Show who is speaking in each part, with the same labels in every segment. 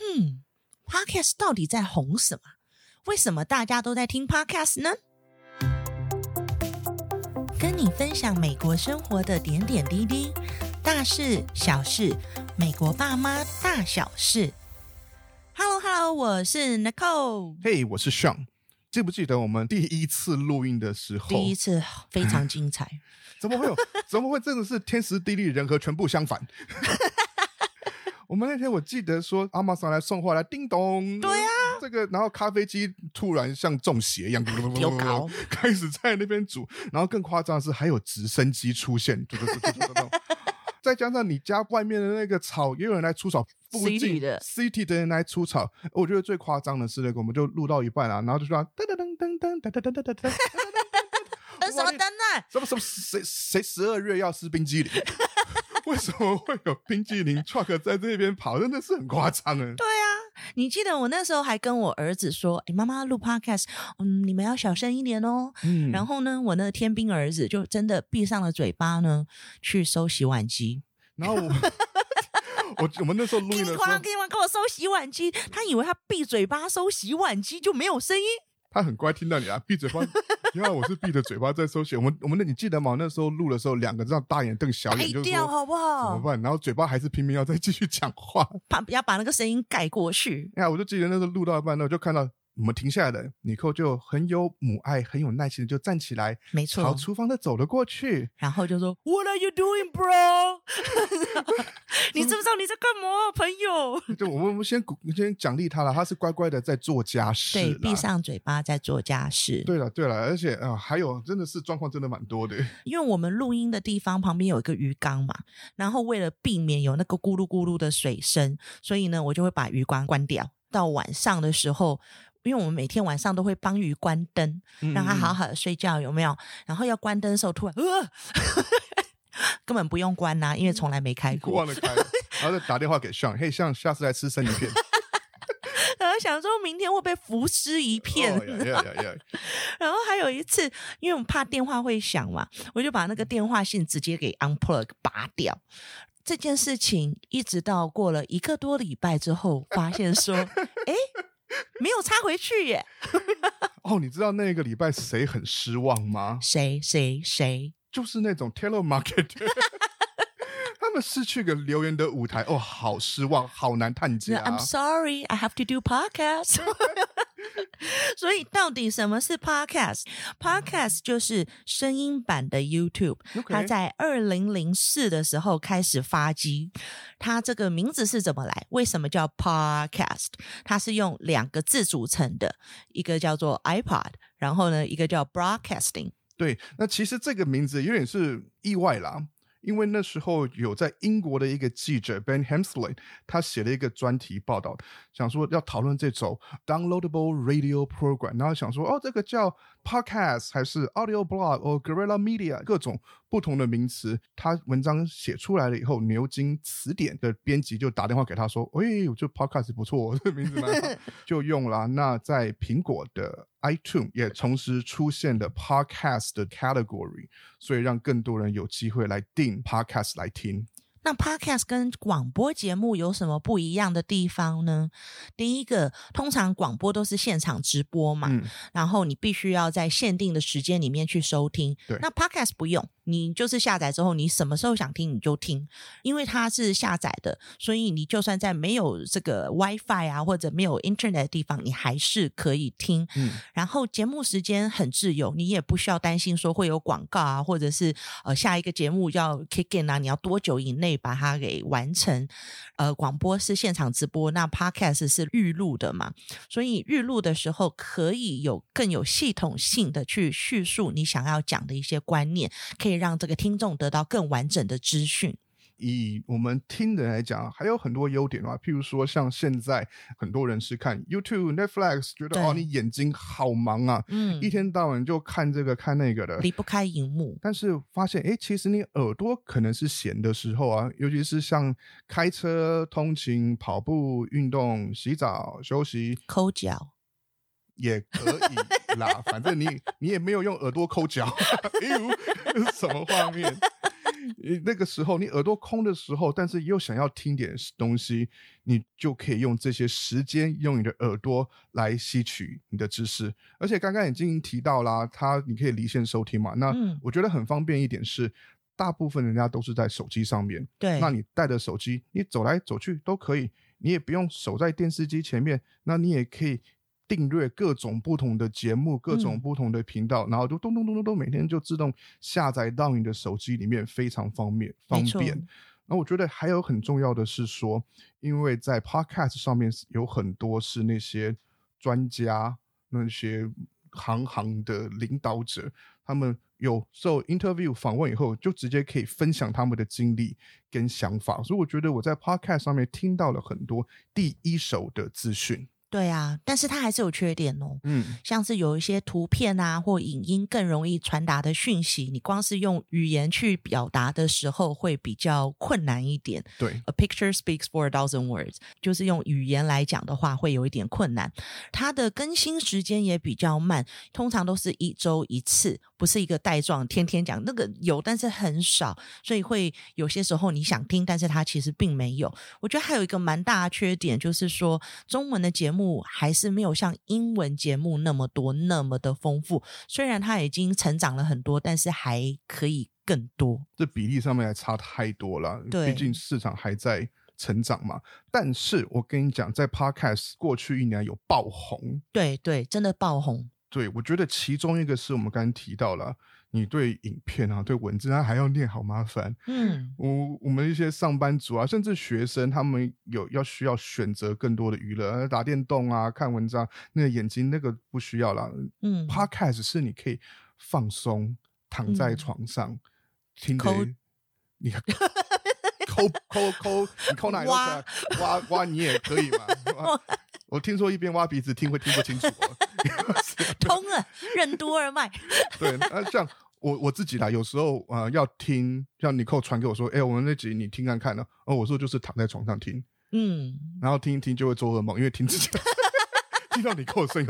Speaker 1: 嗯，Podcast 到底在红什么？为什么大家都在听 Podcast 呢？跟你分享美国生活的点点滴滴，大事小事，美国爸妈大小事。Hello，Hello，hello, 我是 Nicole。
Speaker 2: 嘿，hey, 我是 Sean。记不记得我们第一次录音的时候？
Speaker 1: 第一次非常精彩。
Speaker 2: 怎么会有？怎么会真的是天时地利人和全部相反？我们那天我记得说，阿玛上来送货来，叮咚，
Speaker 1: 对呀、啊，
Speaker 2: 这个，然后咖啡机突然像中邪一样，
Speaker 1: 丢高，
Speaker 2: 开始在那边煮，然后更夸张的是还有直升机出现，再加上你家外面的那个草也有人来除草，附近的 City 的人来除草，我觉得最夸张的是那个，我们就录到一半啊，然后就说噔噔噔噔噔噔噔噔噔噔噔，
Speaker 1: 噔什么灯呢？
Speaker 2: 什么什么谁谁十二月要吃冰激凌？为什么会有冰淇淋 truck 在这边跑？真的是很夸张哎！
Speaker 1: 对啊，你记得我那时候还跟我儿子说：“哎，妈妈录 podcast，嗯，你们要小声一点哦。”嗯，然后呢，我那个天兵儿子就真的闭上了嘴巴呢，去收洗碗机。
Speaker 2: 然后我，我我们那时候录音的时候，
Speaker 1: 给你给我收洗碗机。他以为他闭嘴巴收洗碗机就没有声音。
Speaker 2: 他很乖，听到你啊，闭嘴巴。因为我是闭着嘴巴在收写。我们我们那你记得吗？那时候录的时候，两个这样大眼瞪小眼，就说
Speaker 1: 好不好？
Speaker 2: 怎么办？然后嘴巴还是拼命要再继续讲话，
Speaker 1: 怕要把那个声音盖过去。
Speaker 2: 哎呀，我就记得那时候录到一半，那我就看到。我们停下来的，尼克就很有母爱、很有耐心的就站起来，
Speaker 1: 没错，
Speaker 2: 朝厨房的走了过去，
Speaker 1: 然后就说：“What are you doing, bro？” 你知不知道你在干嘛，朋友？
Speaker 2: 就我们先鼓，先奖励他了，他是乖乖的在做家事，
Speaker 1: 对，闭上嘴巴在做家事。
Speaker 2: 对了，对了，而且啊、呃，还有真的是状况真的蛮多的，
Speaker 1: 因为我们录音的地方旁边有一个鱼缸嘛，然后为了避免有那个咕噜咕噜的水声，所以呢，我就会把鱼缸关掉。到晚上的时候。因为我们每天晚上都会帮鱼关灯，让它好好的睡觉，有没有？然后要关灯的时候，突然，呃，根本不用关呐、啊，因为从来没开过，
Speaker 2: 忘了开，然后再打电话给上，嘿，尚，下次来吃生鱼片。
Speaker 1: 然后想说明天会被浮尸一片。Oh, yeah, yeah, yeah, yeah. 然后还有一次，因为我们怕电话会响嘛，我就把那个电话线直接给 unplug 拔掉。这件事情一直到过了一个多礼拜之后，发现说，哎。没有插回去耶！
Speaker 2: 哦，你知道那个礼拜谁很失望吗？
Speaker 1: 谁谁谁？
Speaker 2: 就是那种 telemarketer，他们失去个留言的舞台，哦，好失望，好难探家。
Speaker 1: I'm sorry, I have to do podcast. 所以，到底什么是 Podcast？Podcast 就是声音版的 YouTube。它在二零零四的时候开始发迹。它这个名字是怎么来？为什么叫 Podcast？它是用两个字组成的，一个叫做 iPod，然后呢，一个叫 Broadcasting。
Speaker 2: 对，那其实这个名字有点是意外啦。因为那时候有在英国的一个记者 Ben Hemsley，他写了一个专题报道，想说要讨论这种 downloadable radio program，然后想说哦，这个叫 podcast 还是 audio blog 或 guerrilla media，各种不同的名词。他文章写出来了以后，牛津词典的编辑就打电话给他说：“哎，我这 podcast 不错，这个名字蛮好，就用了。”那在苹果的 iTunes 也同时出现了 podcast 的 category，所以让更多人有机会来订 podcast 来听。
Speaker 1: 那 podcast 跟广播节目有什么不一样的地方呢？第一个，通常广播都是现场直播嘛，嗯、然后你必须要在限定的时间里面去收听。
Speaker 2: 对，
Speaker 1: 那 podcast 不用。你就是下载之后，你什么时候想听你就听，因为它是下载的，所以你就算在没有这个 WiFi 啊或者没有 Internet 的地方，你还是可以听。嗯，然后节目时间很自由，你也不需要担心说会有广告啊，或者是呃下一个节目要 kick in 啊，你要多久以内把它给完成？呃，广播是现场直播，那 Podcast 是预录的嘛，所以预录的时候可以有更有系统性的去叙述你想要讲的一些观念，可以。让这个听众得到更完整的资讯。
Speaker 2: 以我们听的人来讲，还有很多优点啊，譬如说，像现在很多人是看 YouTube、Netflix，觉得哦，你眼睛好忙啊，嗯，一天到晚就看这个看那个的，
Speaker 1: 离不开荧幕。
Speaker 2: 但是发现，哎，其实你耳朵可能是闲的时候啊，尤其是像开车、通勤、跑步、运动、洗澡、休息、
Speaker 1: 抠脚。
Speaker 2: 也可以啦，反正你你也没有用耳朵抠脚，哎呦，什么画面？那个时候你耳朵空的时候，但是又想要听点东西，你就可以用这些时间，用你的耳朵来吸取你的知识。而且刚刚已经提到啦，它你可以离线收听嘛。那我觉得很方便一点是，大部分人家都是在手机上面。
Speaker 1: 对，
Speaker 2: 那你带着手机，你走来走去都可以，你也不用守在电视机前面，那你也可以。订阅各种不同的节目，各种不同的频道，嗯、然后就咚咚咚咚咚，每天就自动下载到你的手机里面，非常方便方便。那我觉得还有很重要的是说，因为在 Podcast 上面有很多是那些专家、那些行行的领导者，他们有受 interview 访问以后，就直接可以分享他们的经历跟想法，所以我觉得我在 Podcast 上面听到了很多第一手的资讯。
Speaker 1: 对啊，但是它还是有缺点哦。
Speaker 2: 嗯，
Speaker 1: 像是有一些图片啊或影音更容易传达的讯息，你光是用语言去表达的时候会比较困难一点。
Speaker 2: 对
Speaker 1: ，A picture speaks for a thousand words，就是用语言来讲的话会有一点困难。它的更新时间也比较慢，通常都是一周一次，不是一个带状天天讲。那个有，但是很少，所以会有些时候你想听，但是它其实并没有。我觉得还有一个蛮大的缺点，就是说中文的节目。目还是没有像英文节目那么多，那么的丰富。虽然它已经成长了很多，但是还可以更多。
Speaker 2: 这比例上面还差太多了。对，毕竟市场还在成长嘛。但是我跟你讲，在 Podcast 过去一年有爆红，
Speaker 1: 对对，真的爆红。
Speaker 2: 对，我觉得其中一个是我们刚刚提到了。你对影片啊，对文字，啊还要念，好麻烦。
Speaker 1: 嗯，
Speaker 2: 我我们一些上班族啊，甚至学生，他们有要需要选择更多的娱乐，打电动啊，看文章，那个眼睛那个不需要了。
Speaker 1: 嗯
Speaker 2: ，Podcast 是你可以放松，躺在床上、嗯 听的。你抠抠抠，你抠哪里都可以，挖挖挖你也可以嘛。我听说一边挖鼻子听会听不清楚，
Speaker 1: 通了，任督二脉。
Speaker 2: 对，那像。我我自己啦，有时候啊、呃、要听，像你扣传给我说，哎、欸，我们那集你听看看呢。哦，我说就是躺在床上听，
Speaker 1: 嗯，
Speaker 2: 然后听一听就会做噩梦，因为听自己 听到你扣的声音，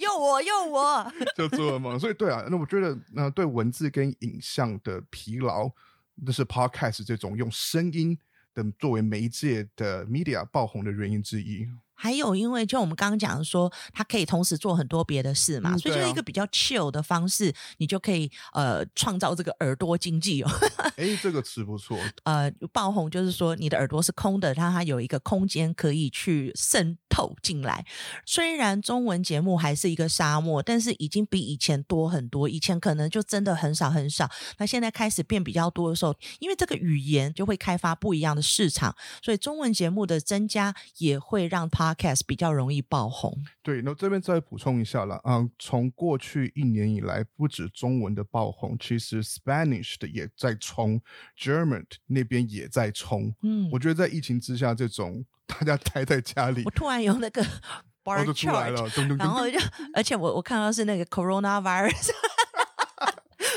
Speaker 1: 又我又我，
Speaker 2: 就做噩梦。所以对啊，那我觉得那、呃、对文字跟影像的疲劳，那是 Podcast 这种用声音等作为媒介的 media 爆红的原因之一。
Speaker 1: 还有，因为就我们刚刚讲的说，他可以同时做很多别的事嘛，嗯、所以就是一个比较 chill 的方式，你就可以呃创造这个耳朵经济哦。
Speaker 2: 哎，这个词不错。
Speaker 1: 呃，爆红就是说你的耳朵是空的，让它有一个空间可以去渗透进来。虽然中文节目还是一个沙漠，但是已经比以前多很多。以前可能就真的很少很少，那现在开始变比较多的时候，因为这个语言就会开发不一样的市场，所以中文节目的增加也会让 Podcast 比较容易爆红。
Speaker 2: 对，那这边再补充一下了啊、嗯，从过去一年以来，不止中文的爆红，其实 Spanish 的也在冲，German 那边也在冲。
Speaker 1: 嗯，
Speaker 2: 我觉得在疫情之下，这种大家待在家里，
Speaker 1: 我突然有那个 bar chart，然后就，而且我我看到是那个 coronavirus。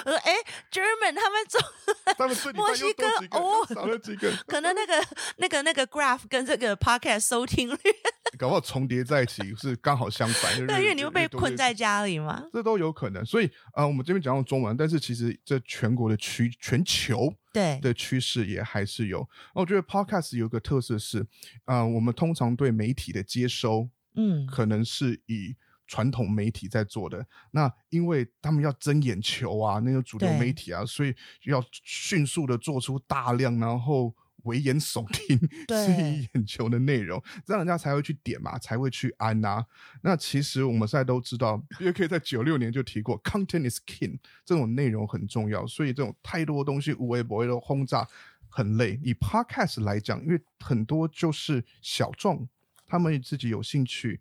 Speaker 1: 我说：“哎，German 他们走，墨西哥哦，
Speaker 2: 少了几个，
Speaker 1: 可能那个那个那个 graph 跟这个 podcast 收听率，
Speaker 2: 搞不好重叠在一起，是刚好相反。
Speaker 1: 对，因为你会被困在家里嘛，
Speaker 2: 这都有可能。所以啊、呃，我们这边讲到中文，但是其实这全国的趋全球对的趋势也还是有。我觉得 podcast 有一个特色是，啊、呃，我们通常对媒体的接收，嗯，可能是以。”传统媒体在做的，那因为他们要争眼球啊，那个主流媒体啊，所以要迅速的做出大量，然后危言耸听、吸引眼球的内容，这样人家才会去点嘛，才会去按啊。那其实我们现在都知道也可以在九六年就提过，content is king，这种内容很重要，所以这种太多东西无微不微的轰炸很累。以 podcast 来讲，因为很多就是小众，他们自己有兴趣。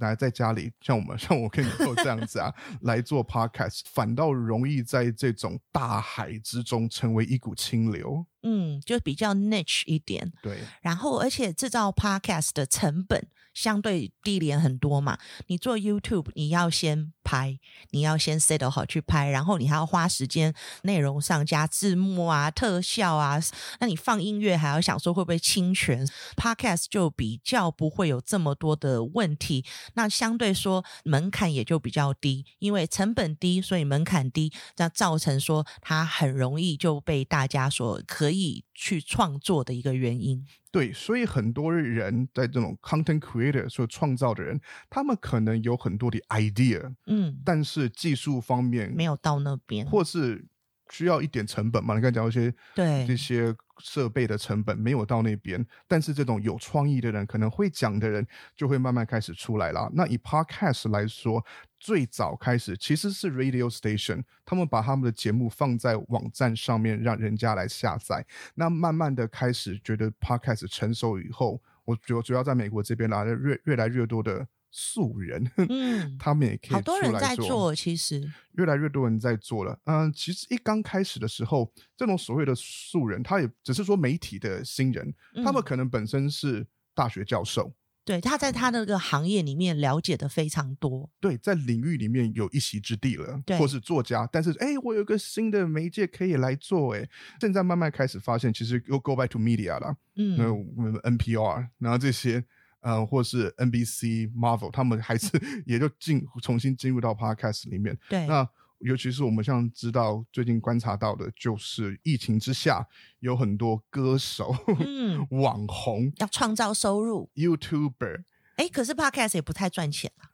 Speaker 2: 来在家里，像我们，像我跟你做这样子啊，来做 podcast，反倒容易在这种大海之中成为一股清流。
Speaker 1: 嗯，就比较 niche 一点。
Speaker 2: 对，
Speaker 1: 然后而且制造 podcast 的成本相对低廉很多嘛。你做 YouTube，你要先拍，你要先 set 好去拍，然后你还要花时间内容上加字幕啊、特效啊。那你放音乐还要想说会不会侵权？Podcast 就比较不会有这么多的问题。那相对说门槛也就比较低，因为成本低，所以门槛低，那造成说它很容易就被大家所可以去创作的一个原因。
Speaker 2: 对，所以很多人在这种 content creator 所创造的人，他们可能有很多的 idea，嗯，但是技术方面
Speaker 1: 没有到那边，
Speaker 2: 或是。需要一点成本嘛？你刚才讲一些对这些设备的成本没有到那边，但是这种有创意的人，可能会讲的人就会慢慢开始出来了。那以 Podcast 来说，最早开始其实是 Radio Station，他们把他们的节目放在网站上面，让人家来下载。那慢慢的开始觉得 Podcast 成熟以后，我主主要在美国这边来了越越来越多的。素人，嗯，他们也可以好
Speaker 1: 多人在做，其实
Speaker 2: 越来越多人在做了。嗯，其实一刚开始的时候，这种所谓的素人，他也只是说媒体的新人，嗯、他们可能本身是大学教授，
Speaker 1: 对，他在他的这个行业里面了解的非常多，
Speaker 2: 对，在领域里面有一席之地了，对，或是作家。但是，哎，我有个新的媒介可以来做，哎，现在慢慢开始发现，其实又 go back to media 了，嗯，那我们 NPR，然后这些。呃，或是 NBC、Marvel，他们还是 也就进重新进入到 Podcast 里面。
Speaker 1: 对，
Speaker 2: 那尤其是我们像知道最近观察到的，就是疫情之下有很多歌手、嗯、网红
Speaker 1: 要创造收入
Speaker 2: ，YouTuber。
Speaker 1: 哎，可是 Podcast 也不太赚钱啊。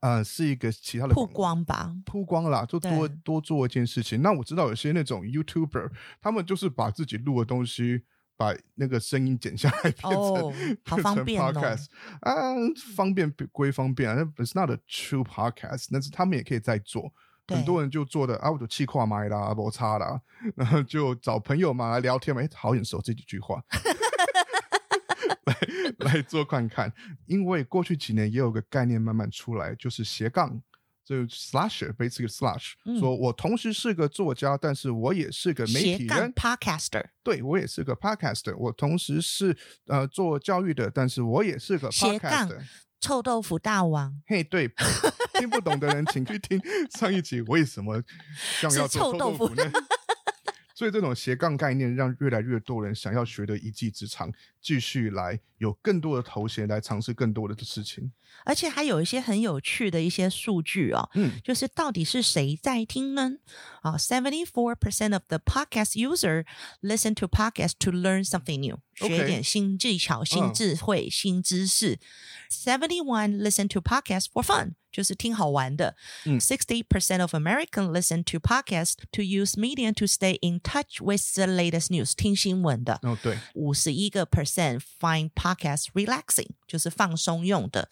Speaker 2: 呃，是一个其他的
Speaker 1: 曝光吧，
Speaker 2: 曝光啦，就多多做一件事情。那我知道有些那种 YouTuber，他们就是把自己录的东西。把那个声音剪下来变成、哦、好方便 podcast 啊，方便归方便啊，那 it's not a true podcast，但是他们也可以在做。很多人就做的啊，我就气跨麦啦，摩擦啦，然后就找朋友嘛来聊天嘛，哎，好眼熟这几句话，来来做看看。因为过去几年也有个概念慢慢出来，就是斜杠。就 slasher，basically slash，、嗯、说我同时是个作家，但是我也是个媒体人
Speaker 1: ，podcaster。
Speaker 2: 对，我也是个 podcaster。我同时是呃做教育的，但是我也是个 podcaster。
Speaker 1: 臭豆腐大王，
Speaker 2: 嘿，对，听不懂的人请去听上一集，为什么像要做臭豆腐呢？所以这种斜杠概念，让越来越多人想要学的一技之长，继续来有更多的头衔来尝试更多的事情。
Speaker 1: 而且还有一些很有趣的一些数据哦，嗯，就是到底是谁在听呢？啊，seventy four percent of the podcast user listen to podcast to learn something new，学一点新技巧、新智慧、uh. 新知识。seventy one listen to podcast for fun。就是听好玩的。Sixty percent of Americans listen to podcasts to use media to stay in touch with the latest news。听新闻的。
Speaker 2: 哦，对。
Speaker 1: 五十一个 percent find podcasts relaxing，就是放松用的。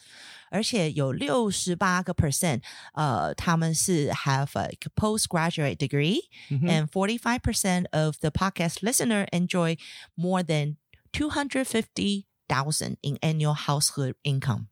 Speaker 1: 而且有六十八个 percent，呃，他们是 have a postgraduate degree，嗯哼。and forty five percent of the podcast listener enjoy more than two hundred fifty thousand in annual household income。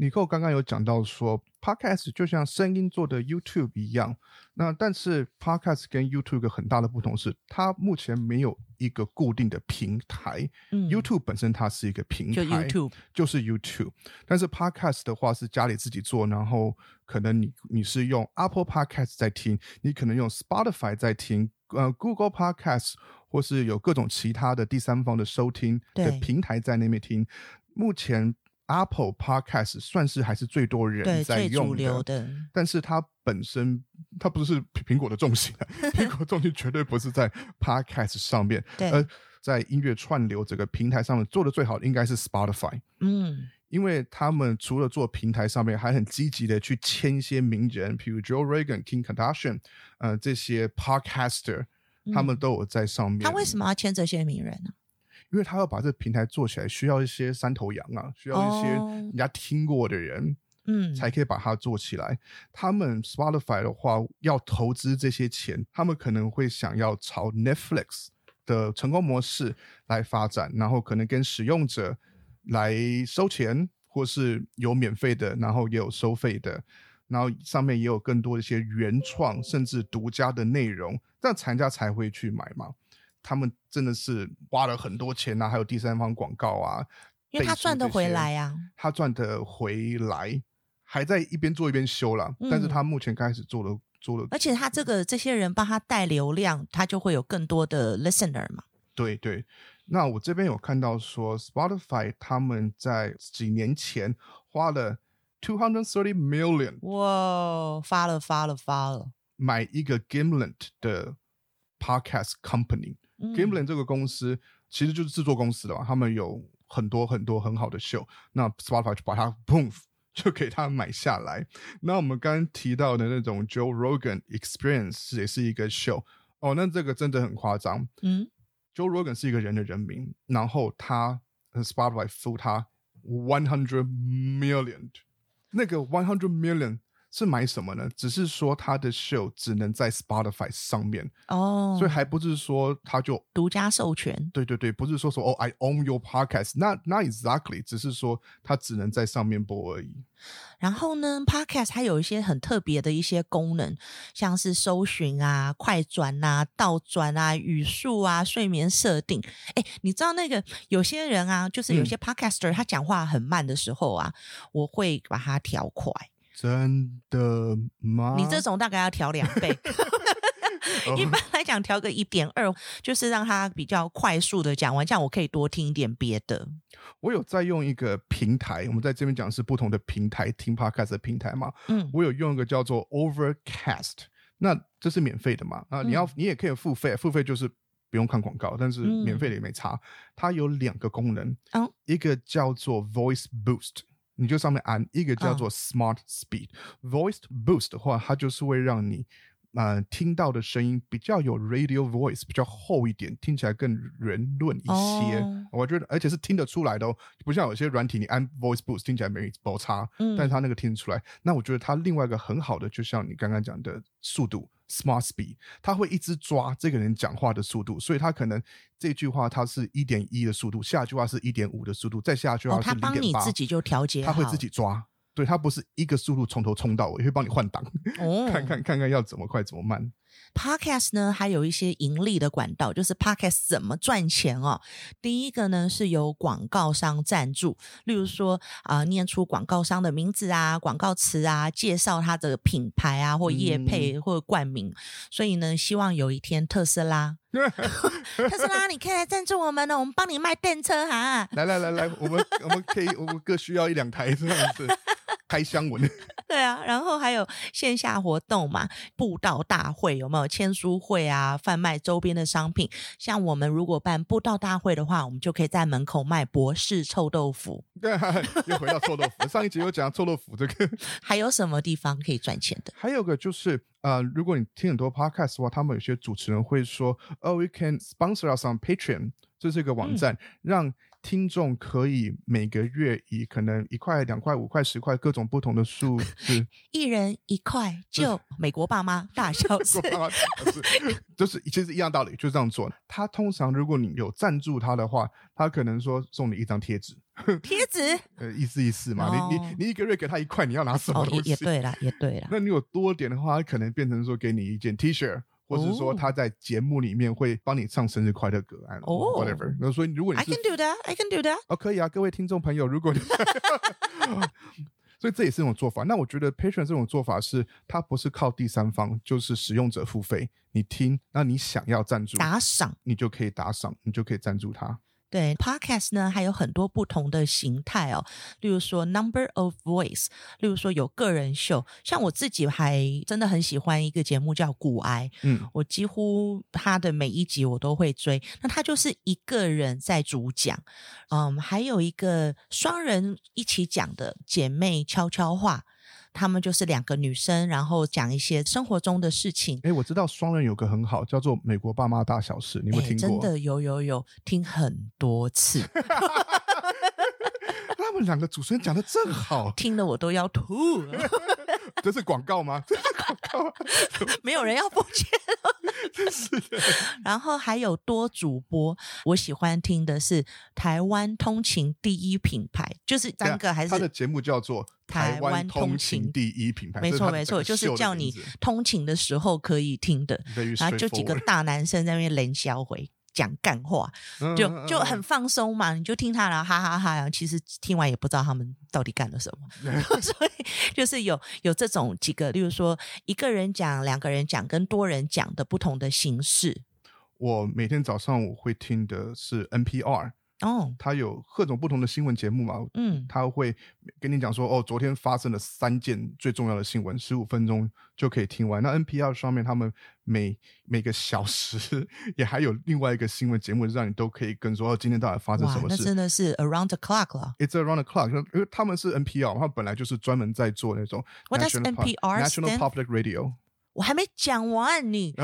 Speaker 2: 尼克刚刚有讲到说，Podcast 就像声音做的 YouTube 一样。那但是 Podcast 跟 YouTube 一个很大的不同是，它目前没有一个固定的平台。嗯，YouTube 本身它是一个平台，就
Speaker 1: YouTube
Speaker 2: 就是 YouTube。但是 Podcast 的话是家里自己做，然后可能你你是用 Apple Podcast 在听，你可能用 Spotify 在听，呃，Google Podcast 或是有各种其他的第三方的收听的平台在那边听。目前。Apple Podcast 算是还是最多人在用的，的。但是它本身它不是苹果的重心，苹果重心绝对不是在 Podcast 上面，而在音乐串流这个平台上面做的最好的应该是 Spotify，嗯，因为他们除了做平台上面，还很积极的去签一些名人，譬如 Joe Rogan、King Kardashian，呃，这些 Podcaster，他们都有在上面。
Speaker 1: 他为什么要签这些名人呢？
Speaker 2: 因为他要把这个平台做起来，需要一些三头羊啊，需要一些人家听过的人，嗯，才可以把它做起来。他们 Spotify 的话，要投资这些钱，他们可能会想要朝 Netflix 的成功模式来发展，然后可能跟使用者来收钱，或是有免费的，然后也有收费的，然后上面也有更多的一些原创甚至独家的内容，这样厂家才会去买嘛。他们真的是花了很多钱啊，还有第三方广告啊，
Speaker 1: 因为他赚得回来呀，
Speaker 2: 他赚得回来，还在一边做一边修了。嗯、但是他目前开始做了做了，
Speaker 1: 而且他这个这些人帮他带流量，他就会有更多的 listener 嘛。
Speaker 2: 对对，那我这边有看到说，Spotify 他们在几年前花了 two hundred thirty million。
Speaker 1: 哇，发了发了发了！
Speaker 2: 买一个 Gimlet 的 podcast company。嗯、Gimlin 这个公司其实就是制作公司的嘛，他们有很多很多很好的秀。那 Spotify 就把它 boom 就给他买下来。那我们刚刚提到的那种 Joe Rogan Experience 也是一个秀哦，那这个真的很夸张。嗯，Joe Rogan 是一个人的人名，然后他 Spotify 付他 one hundred million，那个 one hundred million。是买什么呢？只是说他的 show 只能在 Spotify 上面哦，所以还不是说他就
Speaker 1: 独家授权。
Speaker 2: 对对对，不是说说哦，I own your podcast，那那 exactly，只是说他只能在上面播而已。
Speaker 1: 然后呢，podcast 它有一些很特别的一些功能，像是搜寻啊、快转啊、倒转啊、语速啊、睡眠设定。哎，你知道那个有些人啊，就是有些 podcaster、嗯、他讲话很慢的时候啊，我会把它调快。
Speaker 2: 真的吗？
Speaker 1: 你这种大概要调两倍，一般来讲调个一点二，就是让它比较快速的讲完，这样我可以多听一点别的。
Speaker 2: 我有在用一个平台，我们在这边讲是不同的平台听 podcast 的平台嘛。嗯，我有用一个叫做 Overcast，那这是免费的嘛？啊，你要你也可以付费，付费就是不用看广告，但是免费的也没差。它有两个功能，嗯，一个叫做 Voice Boost。你就上面按一个叫做 Smart Speed，Voice Boost 的话，它就是会让你呃听到的声音比较有 Radio Voice，比较厚一点，听起来更圆润一些。Oh. 我觉得，而且是听得出来的哦，不像有些软体你按 Voice Boost 听起来没包差，嗯，但是它那个听得出来。那我觉得它另外一个很好的，就像你刚刚讲的速度。Smart Speed，他会一直抓这个人讲话的速度，所以他可能这句话他是一点一的速度，下句话是一点五的速度，再下句话是零点八。他帮你
Speaker 1: 自己就调节，
Speaker 2: 他会自己抓，对，他不是一个速度从头冲到尾，会帮你换挡，哦、看看看看要怎么快怎么慢。
Speaker 1: Podcast 呢，还有一些盈利的管道，就是 Podcast 怎么赚钱哦。第一个呢，是由广告商赞助，例如说啊、呃，念出广告商的名字啊、广告词啊，介绍他的品牌啊，或业配或冠名。嗯、所以呢，希望有一天特斯拉，特斯拉，你可以来赞助我们呢，我们帮你卖电车哈。
Speaker 2: 来来来来，我们我们可以，我们各需要一两台这样子。开箱文，
Speaker 1: 对啊，然后还有线下活动嘛，布道大会有没有签书会啊？贩卖周边的商品，像我们如果办布道大会的话，我们就可以在门口卖博士臭豆腐。
Speaker 2: 对，又回到臭豆腐。上一集有讲臭豆腐这个，
Speaker 1: 还有什么地方可以赚钱的？
Speaker 2: 还有个就是，呃，如果你听很多 podcast 的话，他们有些主持人会说，哦，we can sponsor us on Patreon，这是一个网站，嗯、让。听众可以每个月以可能一块、两块、五块、十块各种不同的数字，
Speaker 1: 一人一块，就美国爸妈大小事，
Speaker 2: 就是其实一样道理，就这样做。他通常如果你有赞助他的话，他可能说送你一张贴纸，
Speaker 1: 贴纸，
Speaker 2: 呃，意思意思嘛。哦、你你你一个月给他一块，你要拿什么东西？哦、
Speaker 1: 也对啦，也对啦。
Speaker 2: 那你有多点的话，他可能变成说给你一件 T 恤。或是说他在节目里面会帮你唱生日快乐歌啊，whatever。那所以如果你
Speaker 1: I can do that, I can do that。
Speaker 2: 哦，可以啊，各位听众朋友，如果你，所以这也是一种做法。那我觉得 Patreon 这种做法是，它不是靠第三方，就是使用者付费，你听，那你想要赞助
Speaker 1: 打赏，
Speaker 2: 你就可以打赏，你就可以赞助他。
Speaker 1: 对，Podcast 呢还有很多不同的形态哦，例如说 Number of Voice，例如说有个人秀，像我自己还真的很喜欢一个节目叫股癌，嗯，我几乎他的每一集我都会追，那他就是一个人在主讲，嗯，还有一个双人一起讲的姐妹悄悄话。他们就是两个女生，然后讲一些生活中的事情。
Speaker 2: 哎，我知道双人有个很好，叫做《美国爸妈大小事》，你有没有听过？
Speaker 1: 真的有有有，听很多次。
Speaker 2: 他们两个主持人讲的正好，
Speaker 1: 听得我都要吐。
Speaker 2: 这是广告吗？这是广告，
Speaker 1: 没有人要付
Speaker 2: 钱。
Speaker 1: 然后还有多主播，我喜欢听的是台湾通勤第一品牌，就是三个还是
Speaker 2: 他的节目叫做台湾通勤第一品牌，
Speaker 1: 没错没错，就是叫你通勤的时候可以听的。然后就几个 大男生在那边冷笑回。讲干话，就就很放松嘛，你就听他，然后哈哈哈哈。其实听完也不知道他们到底干了什么，所以就是有有这种几个，例如说一个人讲、两个人讲跟多人讲的不同的形式。
Speaker 2: 我每天早上我会听的是 NPR，
Speaker 1: 哦，
Speaker 2: 他有各种不同的新闻节目嘛，
Speaker 1: 嗯，
Speaker 2: 他会跟你讲说，哦，昨天发生了三件最重要的新闻，十五分钟就可以听完。那 NPR 上面他们每每个小时 也还有另外一个新闻节目，让你都可以跟说，哦，今天到底发生什么事？
Speaker 1: 那真的是 around the clock 了。
Speaker 2: It's around the clock，因为他们是 NPR，他们本来就是专门在做那种
Speaker 1: What does NPR
Speaker 2: National Public Radio。
Speaker 1: 我还没讲完你。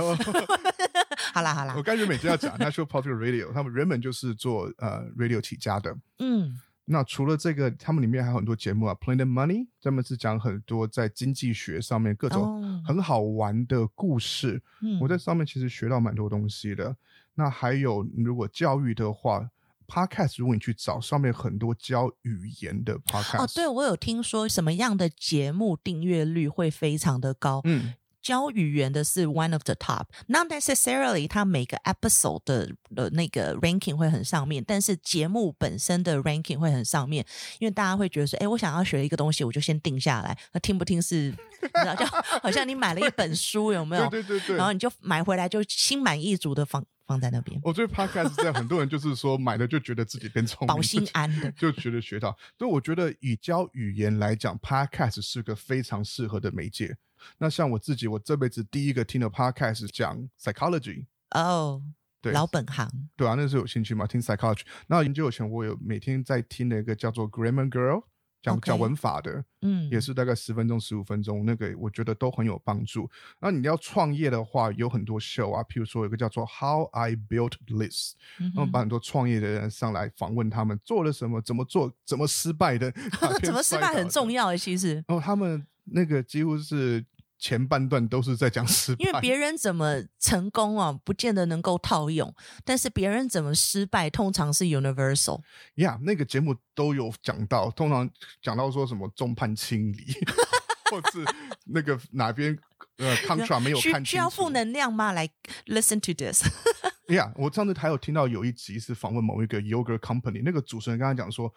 Speaker 1: 好啦好啦，
Speaker 2: 我刚才原本就要讲 National Public Radio，他们原本就是做呃 radio 起家的。
Speaker 1: 嗯，
Speaker 2: 那除了这个，他们里面还有很多节目啊，Planet Money，他们是讲很多在经济学上面各种很好玩的故事。
Speaker 1: 嗯，
Speaker 2: 我在上面其实学到蛮多东西的。那还有，如果教育的话，Podcast，如果你去找上面很多教语言的 Podcast。
Speaker 1: 哦，对，我有听说什么样的节目订阅率会非常的高。
Speaker 2: 嗯。
Speaker 1: 教语言的是 one of the top，not necessarily 它每个 episode 的的那个 ranking 会很上面，但是节目本身的 ranking 会很上面，因为大家会觉得说，哎，我想要学一个东西，我就先定下来，那听不听是，你知道，就好像你买了一本书，有没有？
Speaker 2: 对对对对。
Speaker 1: 然后你就买回来就心满意足的放放在那边。
Speaker 2: 我觉得 podcast 是这样，很多人就是说买了就觉得自己变聪明，
Speaker 1: 保心安的，
Speaker 2: 就觉得学到。所以我觉得以教语言来讲，podcast 是个非常适合的媒介。那像我自己，我这辈子第一个听的 podcast 讲 psychology
Speaker 1: 哦，
Speaker 2: 对，
Speaker 1: 老本行，
Speaker 2: 对啊，那时候有兴趣嘛，听 psychology。那研究以前我有每天在听的一个叫做 Grammar Girl 讲讲文法的，
Speaker 1: 嗯，
Speaker 2: 也是大概十分钟、十五分钟，那个我觉得都很有帮助。那你要创业的话，有很多 show 啊，譬如说有个叫做 How I Built This，然后把很多创业的人上来访问他们做了什么，怎么做，怎么失败的
Speaker 1: 怎么失败很重要的，其实。
Speaker 2: 然后他们那个几乎是。前半段都是在讲失败，
Speaker 1: 因为别人怎么成功啊，不见得能够套用，但是别人怎么失败，通常是 universal。
Speaker 2: 呀，yeah, 那个节目都有讲到，通常讲到说什么众叛亲离，或是那个哪边呃 contra 没有看清，
Speaker 1: 需要负能量吗？来 listen to this。
Speaker 2: 呀，yeah, 我上次还有听到有一集是访问某一个 yogurt company，那个主持人跟他讲说，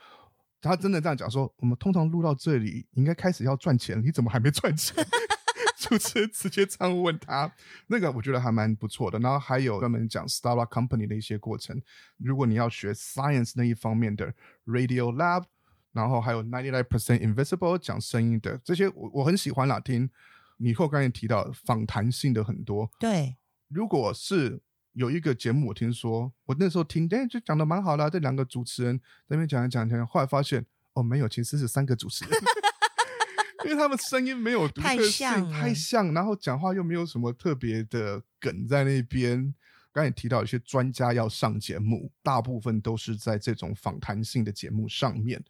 Speaker 2: 他真的这样讲说，我们通常录到这里应该开始要赚钱，你怎么还没赚钱？主持人直接这样问他，那个我觉得还蛮不错的。然后还有专门讲 startup company 的一些过程。如果你要学 science 那一方面的 Radio Lab，然后还有 ninety nine percent invisible 讲声音的这些我，我我很喜欢啦。听你后刚才提到访谈性的很多。
Speaker 1: 对，
Speaker 2: 如果是有一个节目，我听说我那时候听，哎，就讲的蛮好的，这两个主持人在那边讲一讲讲，后来发现哦，没有，其实是三个主持人。因为他们声音没有独特性，太像，太像，然后讲话又没有什么特别的梗在那边。刚才提到有些专家要上节目，大部分都是在这种访谈性的节目上面。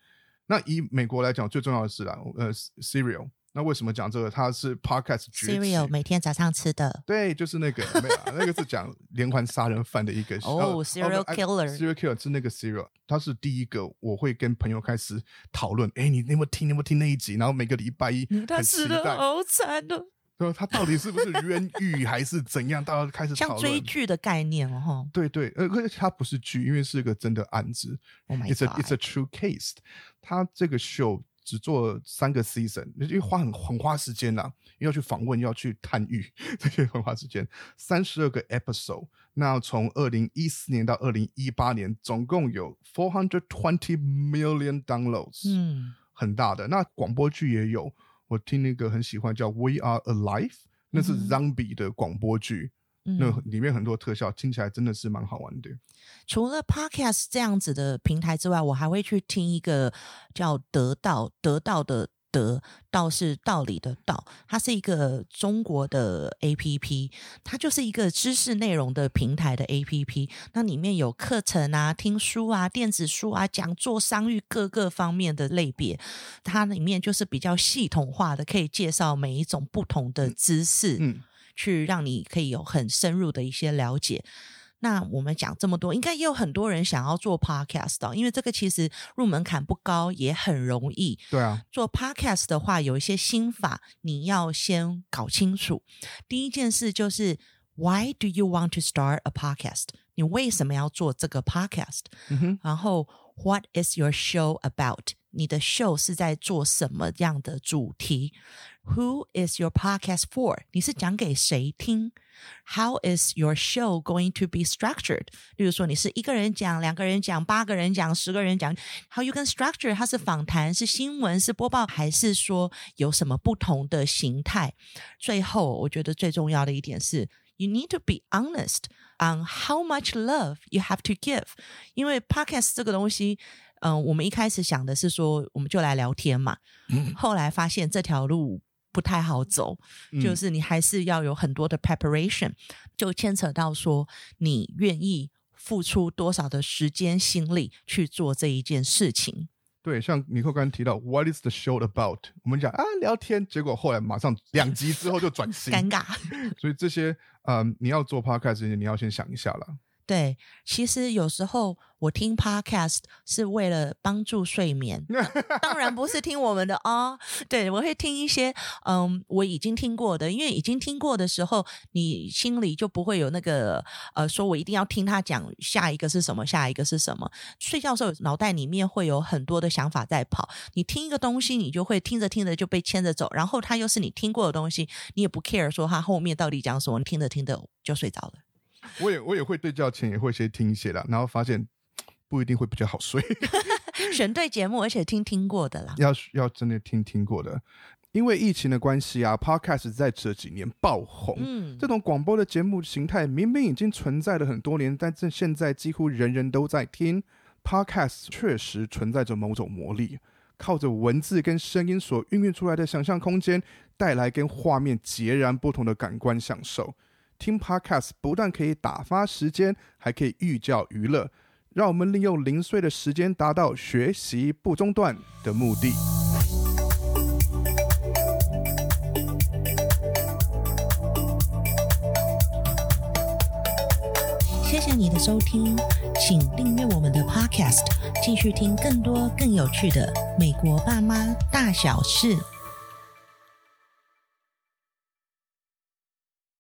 Speaker 2: 那以美国来讲，最重要的是啦，呃，Serial。那为什么讲这个？它是 Podcast
Speaker 1: Cereal 每天早上吃的，
Speaker 2: 对，就是那个没有，那个是讲连环杀人犯的一个
Speaker 1: 哦，Serial Killer，Serial
Speaker 2: Killer 是那个 Serial，它是第一个我会跟朋友开始讨论，哎，你有没有听？你有没有听那一集？然后每个礼拜一他死的，
Speaker 1: 好惨的，
Speaker 2: 对，他到底是不是冤狱 还是怎样？大家开始讨论
Speaker 1: 像追剧的概念哦，
Speaker 2: 对对，而且它不是剧，因为是一个真的案子
Speaker 1: ，Oh my God，It's
Speaker 2: a It's a true case，他这个 show。只做三个 season，因为花很很花时间啦，要去访问，要去探狱，这些很花时间。三十二个 episode，那从二零一四年到二零一八年，总共有 four hundred twenty million downloads，嗯，很大的。那广播剧也有，我听那个很喜欢叫 We Are Alive，那是 Zombie 的广播剧。嗯那里面很多特效，听起来真的是蛮好玩的。
Speaker 1: 除了 Podcast 这样子的平台之外，我还会去听一个叫得到，得到的得，道是道理的道，它是一个中国的 APP，它就是一个知识内容的平台的 APP。那里面有课程啊、听书啊、电子书啊、讲座、商誉各个方面的类别，它里面就是比较系统化的，可以介绍每一种不同的知识。嗯。嗯去让你可以有很深入的一些了解。那我们讲这么多，应该也有很多人想要做 podcast 哦，因为这个其实入门槛不高，也很容易。
Speaker 2: 对啊，
Speaker 1: 做 podcast 的话，有一些心法你要先搞清楚。第一件事就是，Why do you want to start a podcast？你为什么要做这个 podcast？嗯。然后，What is your show about？你的 show 是在做什么样的主题？Who is your podcast for？你是讲给谁听？How is your show going to be structured？例如说，你是一个人讲、两个人讲、八个人讲、十个人讲，How you can structure？它是访谈、是新闻、是播报，还是说有什么不同的形态？最后，我觉得最重要的一点是，You need to be honest on how much love you have to give。因为 podcast 这个东西。 嗯，我们一开始想的是说，我们就来聊天嘛。嗯，后来发现这条路不太好走，嗯，就是你还是要有很多的 preparation，就牵扯到说你愿意付出多少的时间心力去做这一件事情。
Speaker 2: 对，像尼克刚刚提到，What is the show about？我们讲啊聊天，结果后来马上两集之后就转型，
Speaker 1: 尴尬。
Speaker 2: 所以这些，嗯，你要做 podcast 之前，你要先想一下了。
Speaker 1: 对，其实有时候我听 podcast 是为了帮助睡眠，当然不是听我们的哦。对，我会听一些嗯，我已经听过的，因为已经听过的时候，你心里就不会有那个呃，说我一定要听他讲下一个是什么，下一个是什么。睡觉的时候，脑袋里面会有很多的想法在跑。你听一个东西，你就会听着听着就被牵着走，然后它又是你听过的东西，你也不 care 说它后面到底讲什么，你听着听着就睡着了。
Speaker 2: 我也我也会对觉前也会先听一些啦，然后发现不一定会比较好睡。
Speaker 1: 选对节目，而且听听过的啦，
Speaker 2: 要要真的听听过的。因为疫情的关系啊，Podcast 在这几年爆红。嗯，这种广播的节目形态明明已经存在了很多年，但是现在几乎人人都在听。Podcast 确实存在着某种魔力，靠着文字跟声音所孕育出来的想象空间，带来跟画面截然不同的感官享受。听 Podcast 不但可以打发时间，还可以寓教于乐，让我们利用零碎的时间，达到学习不中断的目的。
Speaker 1: 谢谢你的收听，请订阅我们的 Podcast，继续听更多更有趣的美国爸妈大小事。